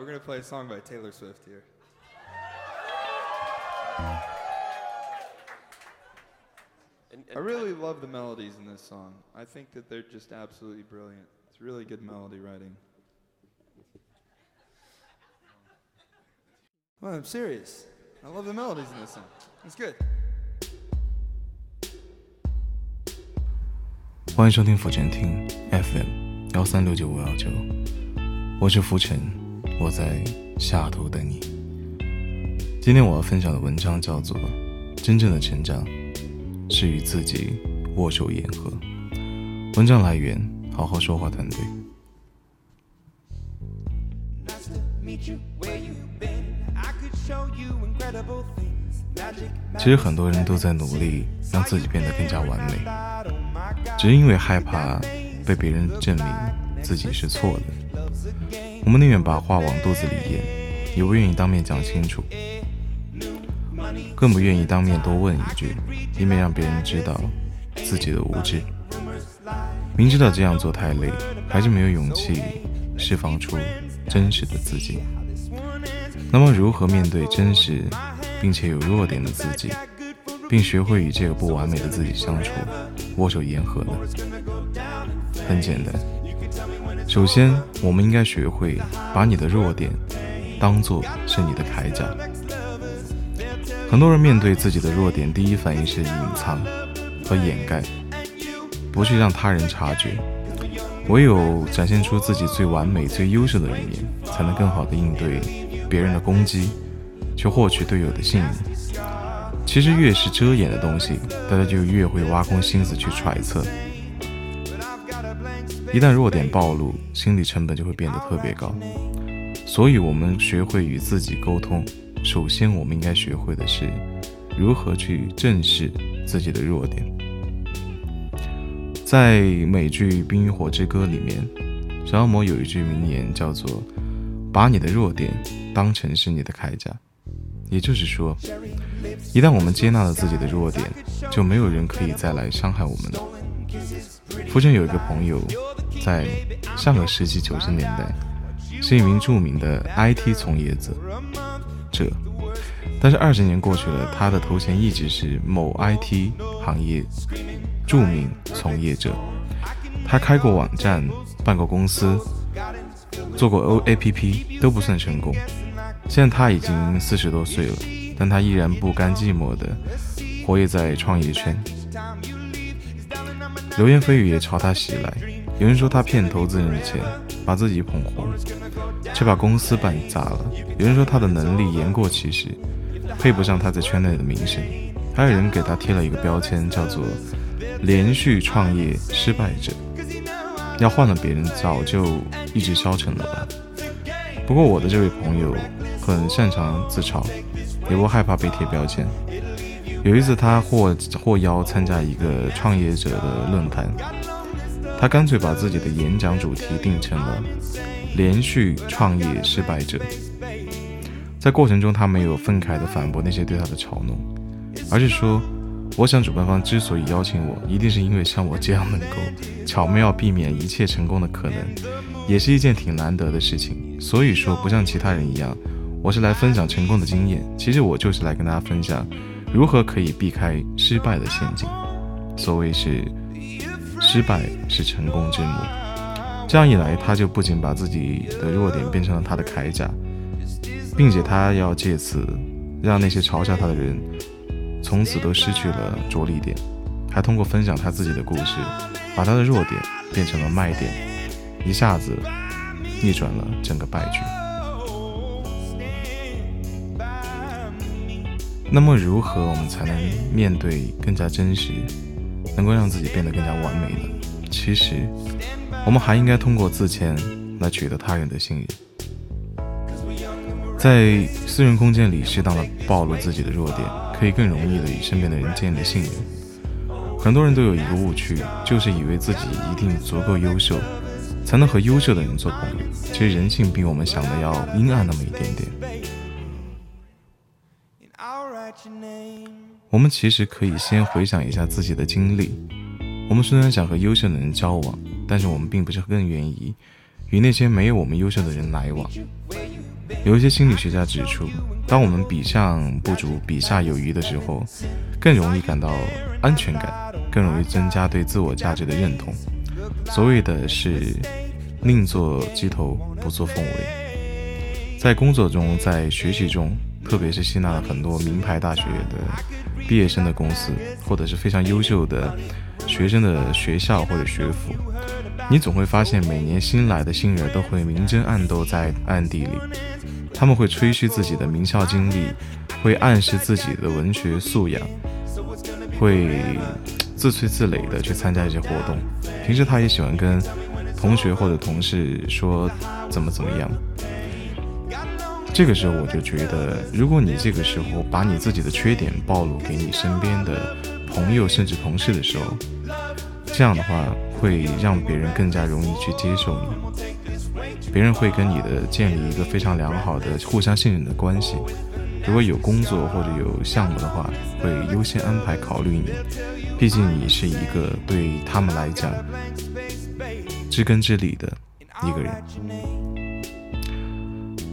we're gonna play a song by Taylor Swift here. And, I really love the melodies in this song. I think that they're just absolutely brilliant. It's really good melody writing. Well, I'm serious. I love the melodies in this song. It's good. 欢迎收听浮沉听 FM 幺三六九五幺九，我是浮沉， 我在下图等你。今天我要分享的文章叫做《真正的成长是与自己握手言和》。文章来源：好好说话团队。其实很多人都在努力让自己变得更加完美，只是因为害怕被别人证明自己是错的。我们宁愿把话往肚子里咽，也不愿意当面讲清楚，更不愿意当面多问一句，以免让别人知道自己的无知。明知道这样做太累，还是没有勇气释放出真实的自己。那么，如何面对真实并且有弱点的自己，并学会与这个不完美的自己相处，握手言和呢？很简单，首先，我们应该学会把你的弱点当做是你的铠甲。很多人面对自己的弱点，第一反应是隐藏和掩盖，不去让他人察觉。唯有展现出自己最完美、最优秀的一面，才能更好的应对。别人的攻击，去获取队友的信任。其实越是遮掩的东西，大家就越会挖空心思去揣测。一旦弱点暴露，心理成本就会变得特别高。所以，我们学会与自己沟通，首先我们应该学会的是如何去正视自己的弱点。在美剧《冰与火之歌》里面，小恶魔有一句名言叫做。把你的弱点当成是你的铠甲，也就是说，一旦我们接纳了自己的弱点，就没有人可以再来伤害我们了。福建有一个朋友，在上个世纪九十年代是一名著名的 IT 从业者，者，但是二十年过去了，他的头衔一直是某 IT 行业著名从业者。他开过网站，办过公司。做过 O A P P 都不算成功，现在他已经四十多岁了，但他依然不甘寂寞的活跃在创业圈。流言蜚语也朝他袭来，有人说他骗投资人的钱，把自己捧红，却把公司办砸了；有人说他的能力言过其实，配不上他在圈内的名声；还有人给他贴了一个标签，叫做连续创业失败者。要换了别人，早就一直消沉了吧。不过我的这位朋友很擅长自嘲，也不害怕被贴标签。有一次他获获邀参加一个创业者的论坛，他干脆把自己的演讲主题定成了“连续创业失败者”。在过程中，他没有愤慨地反驳那些对他的嘲弄，而是说。我想，主办方之所以邀请我，一定是因为像我这样能够巧妙避免一切成功的可能，也是一件挺难得的事情。所以说，不像其他人一样，我是来分享成功的经验。其实我就是来跟大家分享，如何可以避开失败的陷阱。所谓是失败是成功之母。这样一来，他就不仅把自己的弱点变成了他的铠甲，并且他要借此让那些嘲笑他的人。从此都失去了着力点，还通过分享他自己的故事，把他的弱点变成了卖点，一下子逆转了整个败局。那么，如何我们才能面对更加真实，能够让自己变得更加完美呢？其实，我们还应该通过自谦来取得他人的信任，在私人空间里适当的暴露自己的弱点。可以更容易的与身边的人建立信任。很多人都有一个误区，就是以为自己一定足够优秀，才能和优秀的人做朋友。其实人性比我们想的要阴暗那么一点点。我们其实可以先回想一下自己的经历。我们虽然想和优秀的人交往，但是我们并不是更愿意与那些没有我们优秀的人来往。有一些心理学家指出，当我们比上不足、比下有余的时候，更容易感到安全感，更容易增加对自我价值的认同。所谓的是宁做鸡头，不做凤尾。在工作中，在学习中，特别是吸纳了很多名牌大学的毕业生的公司，或者是非常优秀的学生的学校或者学府，你总会发现，每年新来的新人都会明争暗斗在暗地里，他们会吹嘘自己的名校经历，会暗示自己的文学素养，会自吹自擂的去参加一些活动。平时他也喜欢跟同学或者同事说怎么怎么样。这个时候我就觉得，如果你这个时候把你自己的缺点暴露给你身边的朋友甚至同事的时候，这样的话会让别人更加容易去接受你，别人会跟你的建立一个非常良好的互相信任的关系。如果有工作或者有项目的话，会优先安排考虑你，毕竟你是一个对他们来讲知根知底的一个人。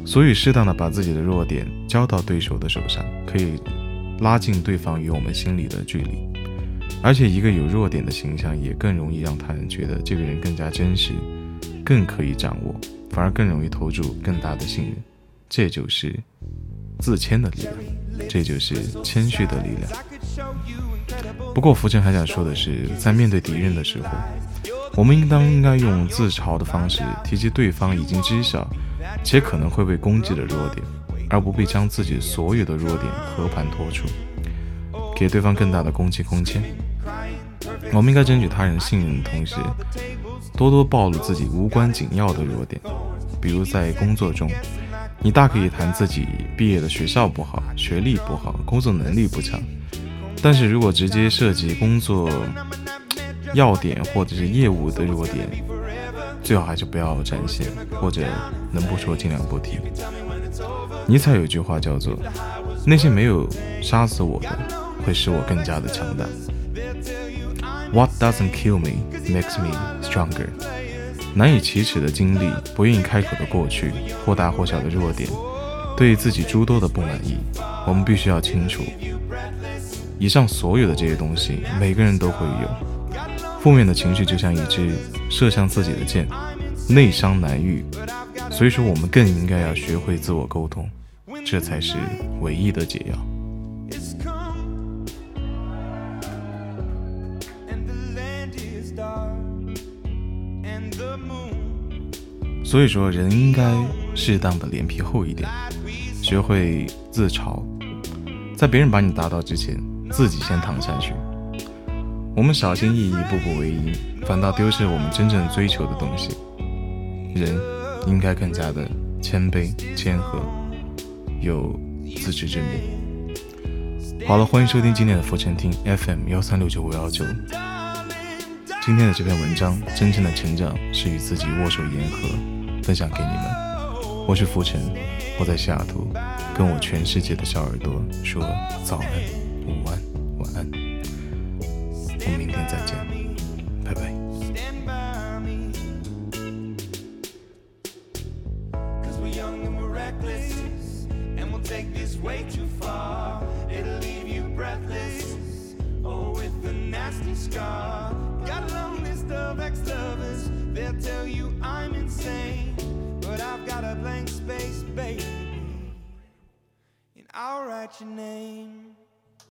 所以，适当的把自己的弱点交到对手的手上，可以拉近对方与我们心里的距离。而且，一个有弱点的形象，也更容易让他人觉得这个人更加真实，更可以掌握，反而更容易投注更大的信任。这就是自谦的力量，这就是谦虚的力量。不过，浮尘还想说的是，在面对敌人的时候，我们应当应该用自嘲的方式提及对方已经知晓。且可能会被攻击的弱点，而不必将自己所有的弱点和盘托出，给对方更大的攻击空间。我们应该争取他人信任的同时，多多暴露自己无关紧要的弱点。比如在工作中，你大可以谈自己毕业的学校不好、学历不好、工作能力不强。但是如果直接涉及工作要点或者是业务的弱点，最好还是不要展现，或者能不说尽量不提。尼采有一句话叫做：“那些没有杀死我的，会使我更加的强大。” What doesn't kill me makes me stronger。难以启齿的经历，不愿意开口的过去，或大或小的弱点，对于自己诸多的不满意，我们必须要清楚。以上所有的这些东西，每个人都会有。负面的情绪就像一支射向自己的箭，内伤难愈。所以说，我们更应该要学会自我沟通，这才是唯一的解药。所以说，人应该适当的脸皮厚一点，学会自嘲，在别人把你打倒之前，自己先躺下去。我们小心翼翼，步步为营，反倒丢失了我们真正追求的东西。人应该更加的谦卑、谦和，有自知之明。好了，欢迎收听今天的浮沉听 FM 幺三六九五幺九。今天的这篇文章，真正的成长是与自己握手言和，分享给你们。我是浮沉，我在西雅图，跟我全世界的小耳朵说早安、午、安。Far, it'll leave you breathless. Oh, with a nasty scar. Got a long list of ex lovers, they'll tell you I'm insane. But I've got a blank space, baby, and I'll write your name.